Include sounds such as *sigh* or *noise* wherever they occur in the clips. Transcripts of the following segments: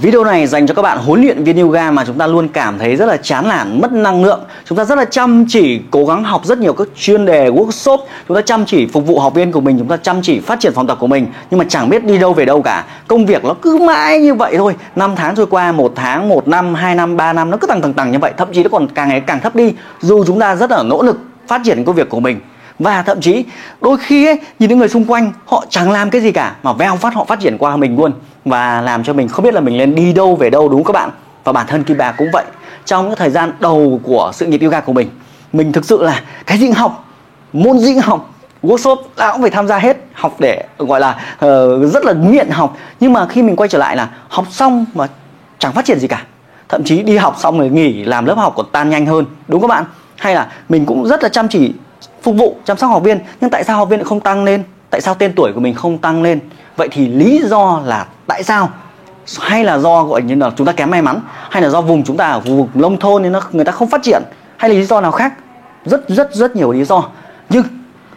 Video này dành cho các bạn huấn luyện viên yoga mà chúng ta luôn cảm thấy rất là chán nản, mất năng lượng. Chúng ta rất là chăm chỉ cố gắng học rất nhiều các chuyên đề workshop, chúng ta chăm chỉ phục vụ học viên của mình, chúng ta chăm chỉ phát triển phòng tập của mình nhưng mà chẳng biết đi đâu về đâu cả. Công việc nó cứ mãi như vậy thôi. Năm tháng trôi qua, một tháng, một năm, hai năm, ba năm nó cứ tăng tăng tăng như vậy, thậm chí nó còn càng ngày càng thấp đi. Dù chúng ta rất là nỗ lực phát triển công việc của mình và thậm chí đôi khi ấy, nhìn những người xung quanh họ chẳng làm cái gì cả mà veo phát họ phát triển qua mình luôn. Và làm cho mình không biết là mình nên đi đâu về đâu đúng không các bạn? Và bản thân Kim Bà cũng vậy. Trong cái thời gian đầu của sự nghiệp yoga của mình mình thực sự là cái gì học môn gì học workshop nào cũng phải tham gia hết học để gọi là uh, rất là nghiện học. Nhưng mà khi mình quay trở lại là học xong mà chẳng phát triển gì cả. Thậm chí đi học xong rồi nghỉ làm lớp học còn tan nhanh hơn đúng các bạn? Hay là mình cũng rất là chăm chỉ phục vụ chăm sóc học viên, nhưng tại sao học viên lại không tăng lên? Tại sao tên tuổi của mình không tăng lên? Vậy thì lý do là tại sao? Hay là do, gọi như là, chúng ta kém may mắn? Hay là do vùng chúng ta ở vùng nông thôn nên nó, người ta không phát triển? Hay là lý do nào khác? Rất rất rất nhiều lý do. Nhưng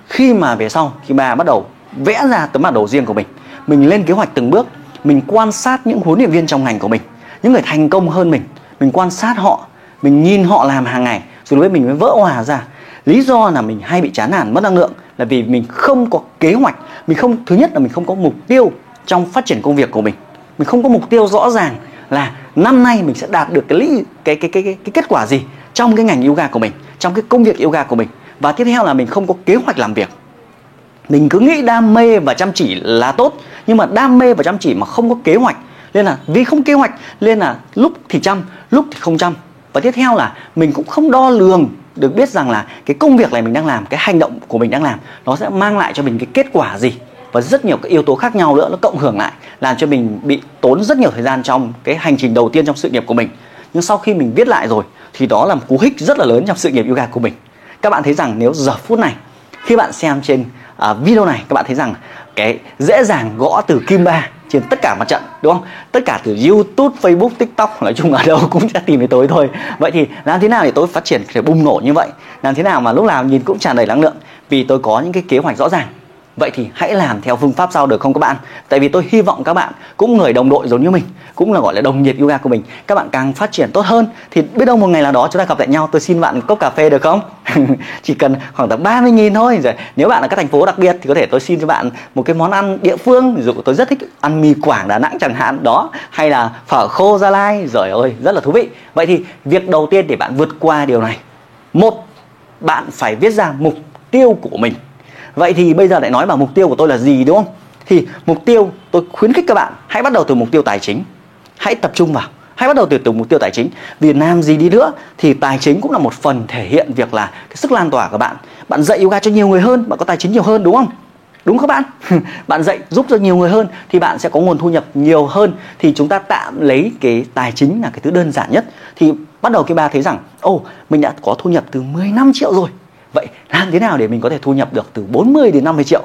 khi mà về sau, khi bà bắt đầu vẽ ra tấm bản đồ riêng của mình mình lên kế hoạch từng bước, mình quan sát những huấn luyện viên trong ngành của mình, những người thành công hơn mình mình quan sát họ, mình nhìn họ làm hàng ngày, rồi lúc ấy mình mới vỡ hòa ra lý do là mình hay bị chán nản mất năng lượng là vì mình không có kế hoạch. Mình không thứ nhất là mình không có mục tiêu trong phát triển công việc của mình. Mình không có mục tiêu rõ ràng là năm nay mình sẽ đạt được cái lý cái cái cái cái, cái kết quả gì trong cái ngành yoga của mình trong cái công việc yoga của mình. Và tiếp theo là mình không có kế hoạch làm việc. Mình cứ nghĩ đam mê và chăm chỉ là tốt nhưng mà đam mê và chăm chỉ mà không có kế hoạch nên là vì không kế hoạch nên là lúc thì chăm lúc thì không chăm. Và tiếp theo là mình cũng không đo lường được biết rằng là cái công việc này mình đang làm cái hành động của mình đang làm nó sẽ mang lại cho mình cái kết quả gì? Và rất nhiều các yếu tố khác nhau nữa nó cộng hưởng lại làm cho mình bị tốn rất nhiều thời gian trong cái hành trình đầu tiên trong sự nghiệp của mình. Nhưng sau khi mình viết lại rồi thì đó là một cú hích rất là lớn trong sự nghiệp yoga của mình. Các bạn thấy rằng nếu giờ phút này khi bạn xem trên uh, video này các bạn thấy rằng cái dễ dàng gõ từ kim ba trên tất cả mặt trận, đúng không? Tất cả từ youtube, facebook, tiktok, nói chung ở *laughs* đâu cũng sẽ tìm thấy tôi thôi. Vậy thì làm thế nào để tôi phát triển để bùng nổ như vậy? Làm thế nào mà lúc nào nhìn cũng tràn đầy năng lượng? Vì tôi có những cái kế hoạch rõ ràng. Vậy thì hãy làm theo phương pháp sau được không các bạn? Tại vì tôi hy vọng các bạn cũng người đồng đội giống như mình, cũng là gọi là đồng nhiệt yoga của mình. Các bạn càng phát triển tốt hơn thì biết đâu một ngày nào đó chúng ta gặp lại nhau, tôi xin bạn cốc cà phê được không? *laughs* Chỉ cần khoảng tầm 30 nghìn thôi. Rồi nếu bạn ở các thành phố đặc biệt thì có thể tôi xin cho bạn một cái món ăn địa phương. Ví dụ tôi rất thích ăn mì Quảng Đà Nẵng chẳng hạn đó, hay là phở khô Gia Lai. Rồi ơi, rất là thú vị. Vậy thì việc đầu tiên để bạn vượt qua điều này, một bạn phải viết ra mục tiêu của mình Vậy thì bây giờ lại nói vào mục tiêu của tôi là gì đúng không? Thì mục tiêu tôi khuyến khích các bạn hãy bắt đầu từ mục tiêu tài chính. Hãy tập trung vào hãy bắt đầu từ từ mục tiêu tài chính. Vì làm gì đi nữa thì tài chính cũng là một phần thể hiện việc là cái sức lan tỏa của bạn. Bạn dạy yoga cho nhiều người hơn bạn có tài chính nhiều hơn đúng không? Đúng các bạn? *laughs* Bạn dạy giúp cho nhiều người hơn thì bạn sẽ có nguồn thu nhập nhiều hơn. Thì chúng ta tạm lấy cái tài chính là cái thứ đơn giản nhất. Thì bắt đầu cái ba thấy rằng ô oh, mình đã có thu nhập từ 15 triệu rồi. Vậy làm thế nào để mình có thể thu nhập được từ 40 đến 50 triệu?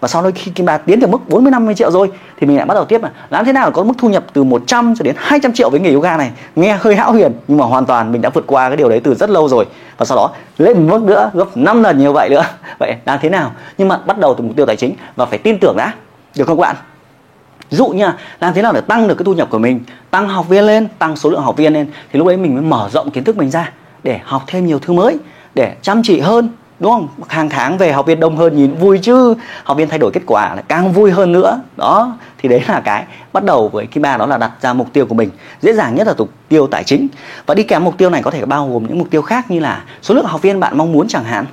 Và sau đó khi Kim Ba tiến từ mức 40 50 triệu rồi, thì mình lại bắt đầu tiếp là làm thế nào để có mức thu nhập từ 100 cho đến 200 triệu với nghề yoga này. Nghe hơi hão huyền, nhưng mà hoàn toàn mình đã vượt qua cái điều đấy từ rất lâu rồi. Và sau đó, lên một mức nữa, gấp 5 lần như vậy nữa. *laughs* Vậy làm thế nào? Nhưng mà bắt đầu từ mục tiêu tài chính và phải tin tưởng đã. Được không các bạn? dụ nha làm thế nào để tăng được cái thu nhập của mình tăng học viên lên, tăng số lượng học viên lên thì lúc đấy mình mới mở rộng kiến thức mình ra để học thêm nhiều thứ mới để chăm chỉ hơn, đúng không? Hàng tháng về học viên đông hơn nhìn vui chứ. Học viên thay đổi kết quả là càng vui hơn nữa. Đó, thì đấy là cái bắt đầu với cái ba đó là đặt ra mục tiêu của mình. Dễ dàng nhất là mục tiêu tài chính. Và đi kèm mục tiêu này có thể bao gồm những mục tiêu khác như là số lượng học viên bạn mong muốn chẳng hạn,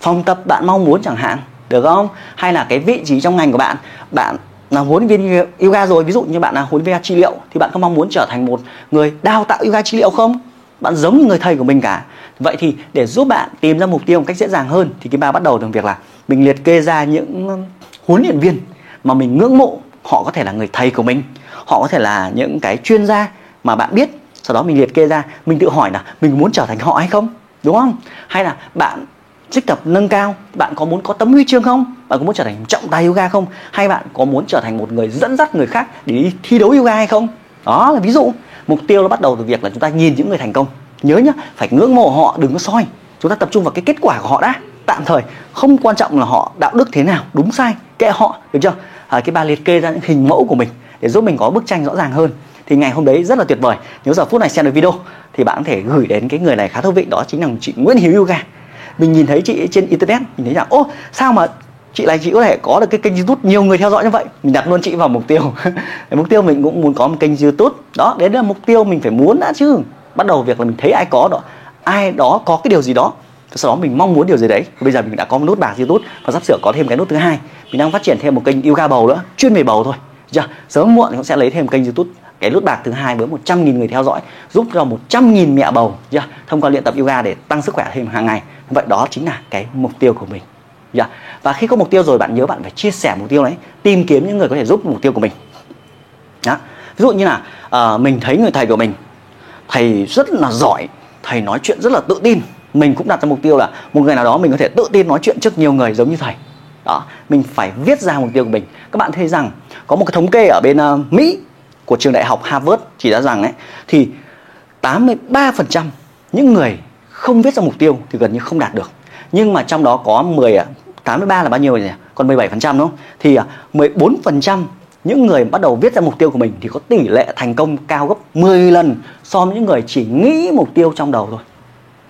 phòng tập bạn mong muốn chẳng hạn, được không? Hay là cái vị trí trong ngành của bạn bạn là huấn luyện viên yoga rồi, ví dụ như bạn là huấn luyện viên trị liệu thì bạn có mong muốn trở thành một người đào tạo yoga trị liệu không? Bạn giống như người thầy của mình cả vậy thì để giúp bạn tìm ra mục tiêu một cách dễ dàng hơn thì cái ba bắt đầu từ việc là mình liệt kê ra những huấn luyện viên mà mình ngưỡng mộ. Họ có thể là người thầy của mình, họ có thể là những cái chuyên gia mà bạn biết. Sau đó mình liệt kê ra, mình tự hỏi là mình muốn trở thành họ hay không, đúng không? Hay là bạn trích tập nâng cao, bạn có muốn có tấm huy chương không? Bạn có muốn trở thành trọng tài yoga không? Hay bạn có muốn trở thành một người dẫn dắt người khác để đi thi đấu yoga hay không? Đó là ví dụ. Mục tiêu nó bắt đầu từ việc là chúng ta nhìn những người thành công nhớ nhá phải ngưỡng mộ họ đừng có soi. Chúng ta tập trung vào cái kết quả của họ đã. Tạm thời không quan trọng là họ đạo đức thế nào đúng sai kệ họ được chưa? À, cái ba liệt kê ra những hình mẫu của mình để giúp mình có bức tranh rõ ràng hơn. Thì ngày hôm đấy rất là tuyệt vời. Nếu giờ phút này xem được video thì bạn có thể gửi đến cái người này khá thú vị đó chính là chị Nguyễn Hiếu Yoga. Mình nhìn thấy chị trên internet mình thấy rằng ô sao mà chị này chị có thể có được cái kênh youtube nhiều người theo dõi như vậy? Mình đặt luôn chị vào mục tiêu. *laughs* Mục tiêu mình cũng muốn có một kênh youtube. Đó đấy là mục tiêu mình phải muốn đã chứ bắt đầu việc là mình thấy ai có đó ai đó có cái điều gì đó sau đó mình mong muốn điều gì đấy. Bây giờ mình đã có một nút bạc youtube và sắp sửa có thêm cái nút thứ hai. Mình đang phát triển thêm một kênh yoga bầu nữa chuyên về bầu thôi. Chưa sớm muộn thì cũng sẽ lấy thêm kênh youtube cái nút bạc thứ hai với 100.000 người theo dõi giúp cho 100.000 mẹ bầu chưa thông qua luyện tập yoga để tăng sức khỏe thêm hàng ngày. Vậy đó chính là cái mục tiêu của mình yeah. và khi có mục tiêu rồi bạn nhớ bạn phải chia sẻ mục tiêu đấy tìm kiếm những người có thể giúp mục tiêu của mình. Đó. ví dụ như là uh, mình thấy người thầy của mình thầy rất là giỏi thầy nói chuyện rất là tự tin mình cũng đặt ra mục tiêu là một ngày nào đó mình có thể tự tin nói chuyện trước nhiều người giống như thầy đó mình phải viết ra mục tiêu của mình các bạn thấy rằng có một cái thống kê ở bên uh, Mỹ của trường đại học Harvard chỉ ra rằng ấy thì 83% những người không viết ra mục tiêu thì gần như không đạt được nhưng mà trong đó có 10 83 ờ, là bao nhiêu nhỉ? Còn 17% đúng không? Thì ờ, 14% những người bắt đầu viết ra mục tiêu của mình thì có tỷ lệ thành công cao gấp 10 lần so với những người chỉ nghĩ mục tiêu trong đầu thôi.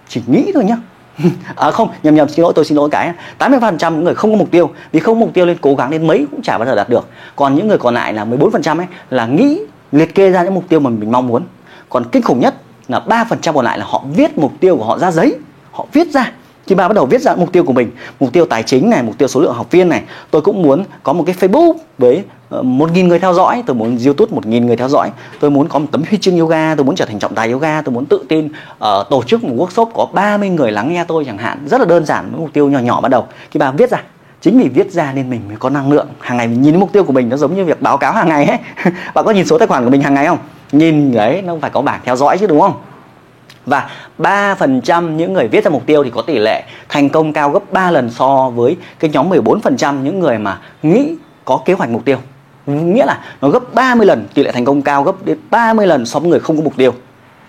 Chỉ nghĩ thôi nhá. *laughs* à không, nhầm nhầm xin lỗi tôi xin lỗi cái 80% những người không có mục tiêu vì không có mục tiêu nên cố gắng đến mấy cũng chả bao giờ đạt được. Còn những người còn lại là 14% ấy là nghĩ liệt kê ra những mục tiêu mà mình mong muốn. Còn kinh khủng nhất là 3% còn lại là họ viết mục tiêu của họ ra giấy, họ viết ra khi ba bắt đầu viết ra mục tiêu của mình mục tiêu tài chính này mục tiêu số lượng học viên này tôi cũng muốn có một cái facebook với ờ, một nghìn người theo dõi tôi muốn youtube một nghìn người theo dõi. Tôi muốn có một tấm huy chương yoga tôi muốn trở thành trọng tài yoga tôi muốn tự tin uh, tổ chức một workshop có 30 người lắng nghe tôi chẳng hạn. Rất là đơn giản với mục tiêu nhỏ nhỏ bắt đầu. Khi bà viết ra chính vì viết ra nên mình mới có năng lượng. Hàng ngày mình nhìn mục tiêu của mình nó giống như việc báo cáo hàng ngày ấy. *laughs* Bạn có nhìn số tài khoản của mình hàng ngày không? Nhìn đấy nó phải có bảng theo dõi chứ đúng không? Và 3% những người viết ra mục tiêu thì có tỷ lệ thành công cao gấp 3 lần so với cái nhóm 14% những người mà nghĩ có kế hoạch mục tiêu. Nghĩa là nó gấp 30 lần tỷ lệ thành công cao gấp đến 30 lần so với người không có mục tiêu.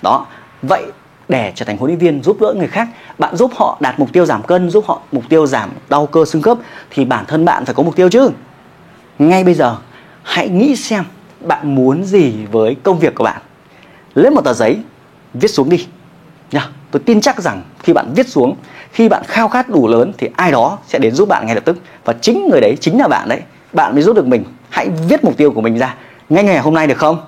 Đó. Vậy để trở thành huấn luyện viên giúp đỡ người khác, bạn giúp họ đạt mục tiêu giảm cân, giúp họ mục tiêu giảm đau cơ xương khớp thì bản thân bạn phải có mục tiêu chứ. Ngay bây giờ, hãy nghĩ xem bạn muốn gì với công việc của bạn. lấy một tờ giấy, viết xuống đi nha tôi tin chắc rằng khi bạn viết xuống khi bạn khao khát đủ lớn thì ai đó sẽ đến giúp bạn ngay lập tức. Và chính người đấy chính là bạn đấy. Bạn mới giúp được mình. Hãy viết mục tiêu của mình ra ngay ngày hôm nay được không?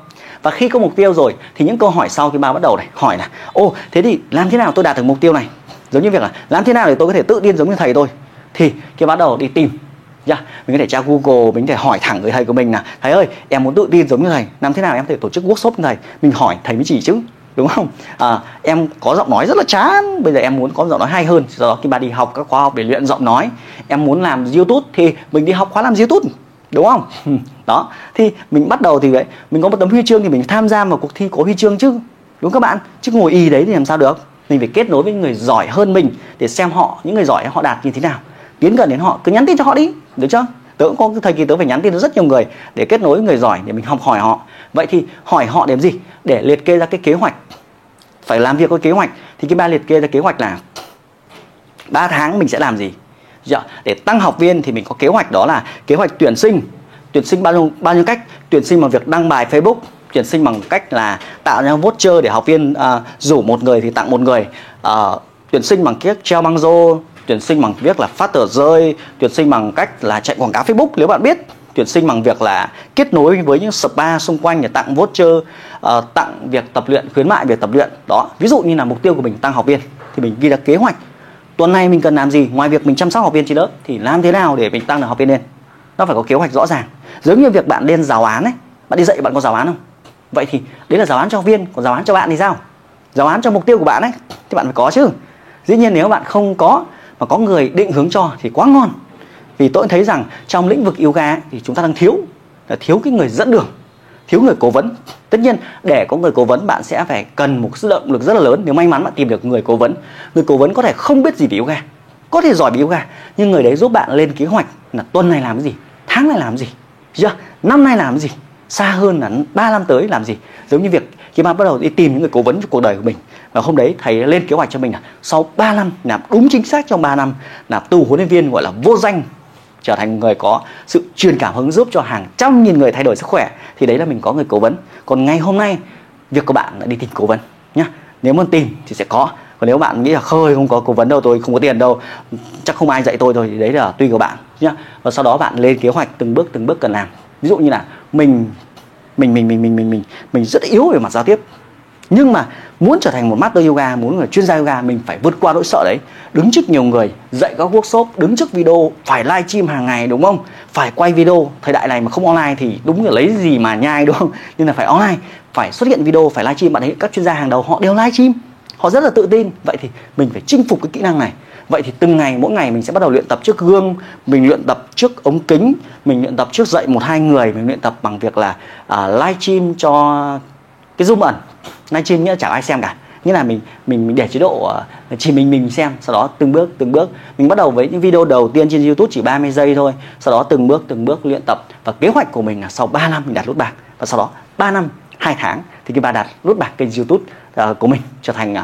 Và khi có mục tiêu rồi thì những câu hỏi sau khi ba bắt đầu này hỏi là ô thế thì làm thế nào tôi đạt được mục tiêu này? Giống như việc là làm thế nào để tôi có thể tự tin giống như thầy tôi? Thì khi bắt đầu đi tìm yeah, mình có thể tra google mình có thể hỏi thẳng người thầy của mình là thầy ơi em muốn tự tin giống như thầy. Làm thế nào em có thể tổ chức workshop như thầy? Mình hỏi thầy mới chỉ chứ đúng không? À, em có giọng nói rất là chán. Bây giờ em muốn có giọng nói hay hơn. Do đó khi bà đi học các khóa học để luyện giọng nói em muốn làm youtube thì mình đi học khóa làm youtube đúng không? *laughs* Đó thì mình bắt đầu thì vậy. Mình có một tấm huy chương thì mình tham gia vào cuộc thi có huy chương chứ đúng các bạn? Chứ ngồi y đấy thì làm sao được? Mình phải kết nối với người giỏi hơn mình để xem họ những người giỏi họ đạt như thế nào. Tiến gần đến họ cứ nhắn tin cho họ đi được chưa? Tớ cũng có thời kỳ tớ phải nhắn tin cho rất nhiều người để kết nối với người giỏi để mình học hỏi họ vậy thì hỏi họ để gì để liệt kê ra cái kế hoạch? Phải làm việc có kế hoạch. Thì cái ba liệt kê ra kế hoạch là 3 tháng mình sẽ làm gì? Dạ, để tăng học viên thì mình có kế hoạch đó là kế hoạch tuyển sinh. Tuyển sinh bao nhiêu bao nhiêu cách? Tuyển sinh bằng việc đăng bài Facebook tuyển sinh bằng cách là tạo ra voucher để học viên uh, rủ một người thì tặng một người. Uh, tuyển sinh bằng cách treo băng rô tuyển sinh bằng việc là phát tờ rơi tuyển sinh bằng cách là chạy quảng cáo Facebook nếu bạn biết tuyển sinh bằng việc là kết nối với những spa xung quanh để tặng voucher uh, tặng việc tập luyện khuyến mại việc tập luyện. Đó ví dụ như là mục tiêu của mình tăng học viên thì mình ghi ra kế hoạch. Tuần này mình cần làm gì? Ngoài việc mình chăm sóc học viên trên lớp thì làm thế nào để mình tăng được học viên lên? Nó phải có kế hoạch rõ ràng. Giống như việc bạn lên giáo án ấy bạn đi dạy bạn có giáo án không? Vậy thì đấy là giáo án cho học viên còn giáo án cho bạn thì sao? Giáo án cho mục tiêu của bạn ấy thì bạn phải có chứ. Dĩ nhiên nếu bạn không có mà có người định hướng cho thì quá ngon vì tôi thấy rằng trong lĩnh vực yoga thì chúng ta đang thiếu, là thiếu cái người dẫn đường, thiếu người cố vấn. Tất nhiên, để có người cố vấn, bạn sẽ phải cần một sự động lực rất là lớn. Nếu may mắn bạn tìm được người cố vấn, người cố vấn có thể không biết gì về yoga, có thể giỏi về yoga, nhưng người đấy giúp bạn lên kế hoạch là tuần này làm cái gì, tháng này làm gì, chưa? Năm nay làm cái gì, xa hơn là ba năm tới làm gì. Giống như việc khi bạn bắt đầu đi tìm những người cố vấn cho cuộc đời của mình, và hôm đấy thầy lên kế hoạch cho mình là sau 3 năm làm đúng chính xác trong 3 năm là tu huấn luyện viên gọi là vô danh trở thành người có sự truyền cảm hứng giúp cho hàng trăm nghìn người thay đổi sức khỏe, thì đấy là mình có người cố vấn. Còn ngày hôm nay, việc của bạn là đi tìm cố vấn nhá. Nếu muốn tìm thì sẽ có. Còn nếu bạn nghĩ là khơi, không có cố vấn đâu, tôi không có tiền đâu, chắc không ai dạy tôi thôi thì đấy là tùy của bạn nhá. Và sau đó bạn lên kế hoạch từng bước từng bước cần làm. Ví dụ như là mình mình mình mình mình mình mình mình rất yếu về mặt giao tiếp nhưng mà muốn trở thành một master yoga muốn là chuyên gia yoga mình phải vượt qua nỗi sợ đấy. Đứng trước nhiều người dạy các workshop đứng trước video phải live stream hàng ngày đúng không? Phải quay video thời đại này mà không online thì đúng là lấy gì mà nhai *laughs* đúng không? Nhưng là phải online phải xuất hiện video phải live stream. Bạn thấy các chuyên gia hàng đầu họ đều live stream họ rất là tự tin. Vậy thì mình phải chinh phục cái kỹ năng này. Vậy thì từng ngày mỗi ngày mình sẽ bắt đầu luyện tập trước gương mình luyện tập trước ống kính mình luyện tập trước dạy một hai người mình luyện tập bằng việc là uh, live stream cho cái zoom ẩn livestream nghĩa là chẳng ai xem cả. Nghĩa là mình mình mình để chế độ uh, chỉ mình mình xem sau đó từng bước từng bước. Mình bắt đầu với những video đầu tiên trên YouTube chỉ 30 giây thôi. Sau đó từng bước từng bước luyện tập. Và kế hoạch của mình là sau 3 năm mình đạt nút bạc và sau đó 3 năm 2 tháng thì cái bà đạt nút bạc kênh YouTube uh, của mình trở thành uh,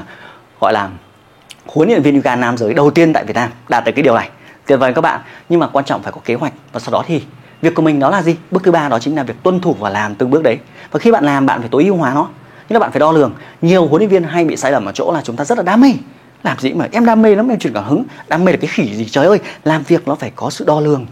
gọi là huấn luyện viên yoga nam giới đầu tiên tại Việt Nam đạt được cái điều này. Tuyệt vời các bạn. Nhưng mà quan trọng phải có kế hoạch. Và sau đó thì việc của mình đó là gì? Bước thứ ba đó chính là việc tuân thủ và làm từng bước đấy. Và khi bạn làm bạn phải tối ưu hóa nó nhưng là bạn phải đo lường. Nhiều huấn luyện viên hay bị sai lầm ở chỗ là chúng ta rất là đam mê. Làm gì mà em đam mê lắm, em truyền cảm hứng. Đam mê là cái khỉ gì, trời ơi. Làm việc nó phải có sự đo lường.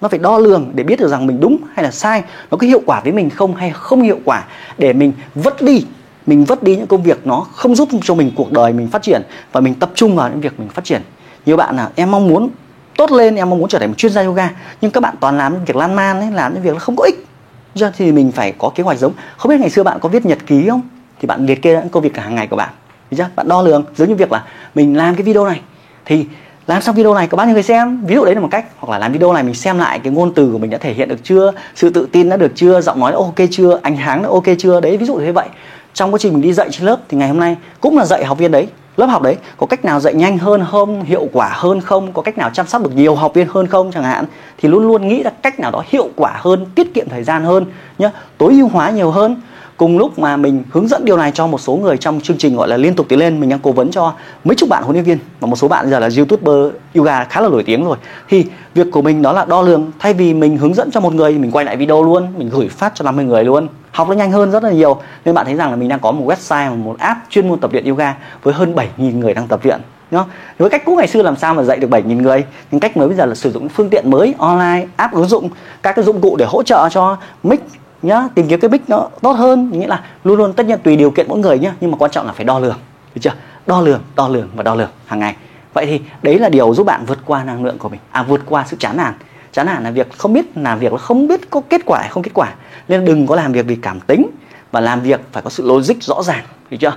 Nó phải đo lường để biết được rằng mình đúng hay là sai. Nó có hiệu quả với mình không hay không hiệu quả. Để mình vứt đi, mình vứt đi những công việc nó không giúp cho mình cuộc đời mình phát triển và mình tập trung vào những việc mình phát triển. Nhiều bạn là, em mong muốn tốt lên, em mong muốn trở thành một chuyên gia yoga. Nhưng các bạn toàn làm những việc lan man ấy, làm những việc nó không có ích. Do thì mình phải có kế hoạch giống. Không biết ngày xưa bạn có viết nhật ký không? Thì bạn liệt kê những công việc cả hàng ngày của bạn. Chưa? bạn đo lường, giống như việc là mình làm cái video này, thì làm xong video này có bao nhiêu người xem? Ví dụ đấy là một cách. Hoặc là làm video này mình xem lại cái ngôn từ của mình đã thể hiện được chưa? Sự tự tin đã được chưa? Giọng nói đã ok chưa? Ánh sáng đã ok chưa? Đấy, ví dụ như vậy. Trong quá trình mình đi dạy trên lớp, thì ngày hôm nay cũng là dạy học viên đấy. Lớp học đấy có cách nào dạy nhanh hơn không hiệu quả hơn không? Có cách nào chăm sóc được nhiều học viên hơn không chẳng hạn? Thì luôn luôn nghĩ là cách nào đó hiệu quả hơn, tiết kiệm thời gian hơn, nhá, tối ưu hóa nhiều hơn cùng lúc mà mình hướng dẫn điều này cho một số người trong chương trình gọi là liên tục tiến lên, mình đang cố vấn cho mấy chục bạn huấn luyện viên và một số bạn giờ là youtuber, yoga khá là nổi tiếng rồi. Thì việc của mình đó là đo lường, thay vì mình hướng dẫn cho một người, mình quay lại video luôn, mình gửi phát cho 50 người luôn. Học nó nhanh hơn rất là nhiều, nên bạn thấy rằng là mình đang có một website một app chuyên môn tập luyện yoga với hơn 7.000 người đang tập luyện, nhá? Với cách cũ ngày xưa làm sao mà dạy được 7.000 người? Nhưng cách mới bây giờ là sử dụng phương tiện mới, online, app ứng dụng, các cái dụng cụ để hỗ trợ cho mic nhá, tìm kiếm cái bích nó tốt hơn. Nghĩa là luôn luôn, tất nhiên tùy điều kiện mỗi người nhá, nhưng mà quan trọng là phải đo lường, được chưa? Đo lường đo lường và đo lường hàng ngày. Vậy thì đấy là điều giúp bạn vượt qua năng lượng của mình à vượt qua sự chán nản. Chán nản là việc không biết làm việc là không biết có kết quả hay không kết quả. Nên đừng có làm việc vì cảm tính và làm việc phải có sự logic rõ ràng, được chưa?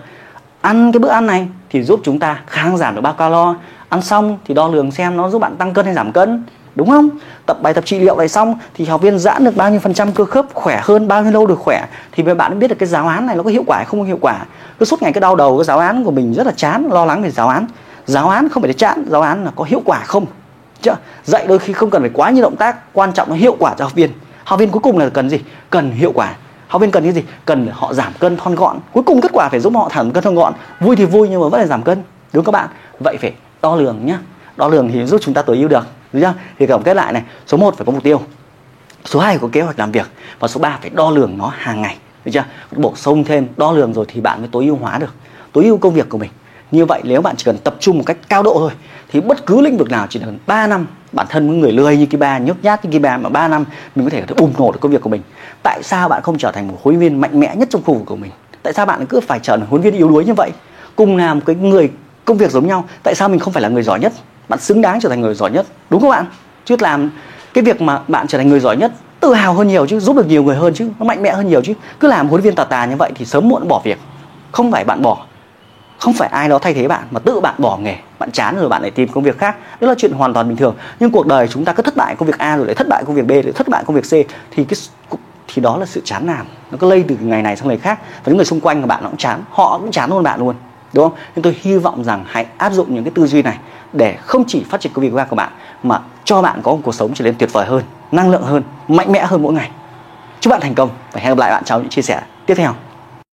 Ăn cái bữa ăn này thì giúp chúng ta kháng giảm được bao calo. Ăn xong thì đo lường xem nó giúp bạn tăng cân hay giảm cân đúng không? Tập bài tập trị liệu này xong thì học viên giãn được bao nhiêu phần trăm cơ khớp, khỏe hơn bao nhiêu lâu được khỏe? Thì mấy bạn biết được cái giáo án này nó có hiệu quả hay không có hiệu quả. Cứ suốt ngày cái đau đầu, cái giáo án của mình rất là chán, lo lắng về giáo án. Giáo án không phải để chán, giáo án là có hiệu quả không? Chứ dạy đôi khi không cần phải quá nhiều động tác, quan trọng là hiệu quả cho học viên. Học viên cuối cùng là cần gì? Cần hiệu quả. Học viên cần cái gì? Cần họ giảm cân thon gọn. Cuối cùng kết quả phải giúp họ giảm cân thon gọn. Vui thì vui nhưng mà vẫn là giảm cân. Đúng các bạn? Vậy phải đo lường nhá. Đo lường thì giúp chúng ta tối ưu được đúng chưa? Thì tổng kết lại này, số 1 phải có mục tiêu, số 2 có kế hoạch làm việc và số 3 phải đo lường nó hàng ngày, được chưa? Bổ sung thêm, đo lường rồi thì bạn mới tối ưu hóa được, tối ưu công việc của mình. Như vậy nếu bạn chỉ cần tập trung một cách cao độ thôi, thì bất cứ lĩnh vực nào chỉ cần 3 năm, bản thân người lười như Kiba, nhút nhát như Kiba mà 3 năm, mình có thể có thể bùng nổ được công việc của mình. Tại sao bạn không trở thành một huấn viên mạnh mẽ nhất trong khu vực của mình? Tại sao bạn cứ phải trở thành huấn viên yếu đuối như vậy? Cùng làm cái người, công việc giống nhau, tại sao mình không phải là người giỏi nhất? Bạn xứng đáng trở thành người giỏi nhất, đúng không bạn? Chứ làm cái việc mà bạn trở thành người giỏi nhất, tự hào hơn nhiều chứ, giúp được nhiều người hơn chứ, nó mạnh mẽ hơn nhiều chứ. Cứ làm huấn viên tà tà như vậy thì sớm muộn bỏ việc. Không phải bạn bỏ. Không phải ai đó thay thế bạn, mà tự bạn bỏ nghề. Bạn chán rồi bạn lại tìm công việc khác. Đó là chuyện hoàn toàn bình thường. Nhưng cuộc đời chúng ta cứ thất bại công việc A rồi lại thất bại công việc B rồi thất bại công việc C, thì cái thì đó là sự chán nản. Nó cứ lây từ ngày này sang ngày khác. Và những người xung quanh của bạn nó cũng chán. Họ cũng chán hơn bạn luôn đúng không? Nên tôi hy vọng rằng hãy áp dụng những cái tư duy này để không chỉ phát triển công việc của bạn mà cho bạn có một cuộc sống trở nên tuyệt vời hơn, năng lượng hơn, mạnh mẽ hơn mỗi ngày. Chúc bạn thành công và hẹn gặp lại bạn trong những chia sẻ tiếp theo.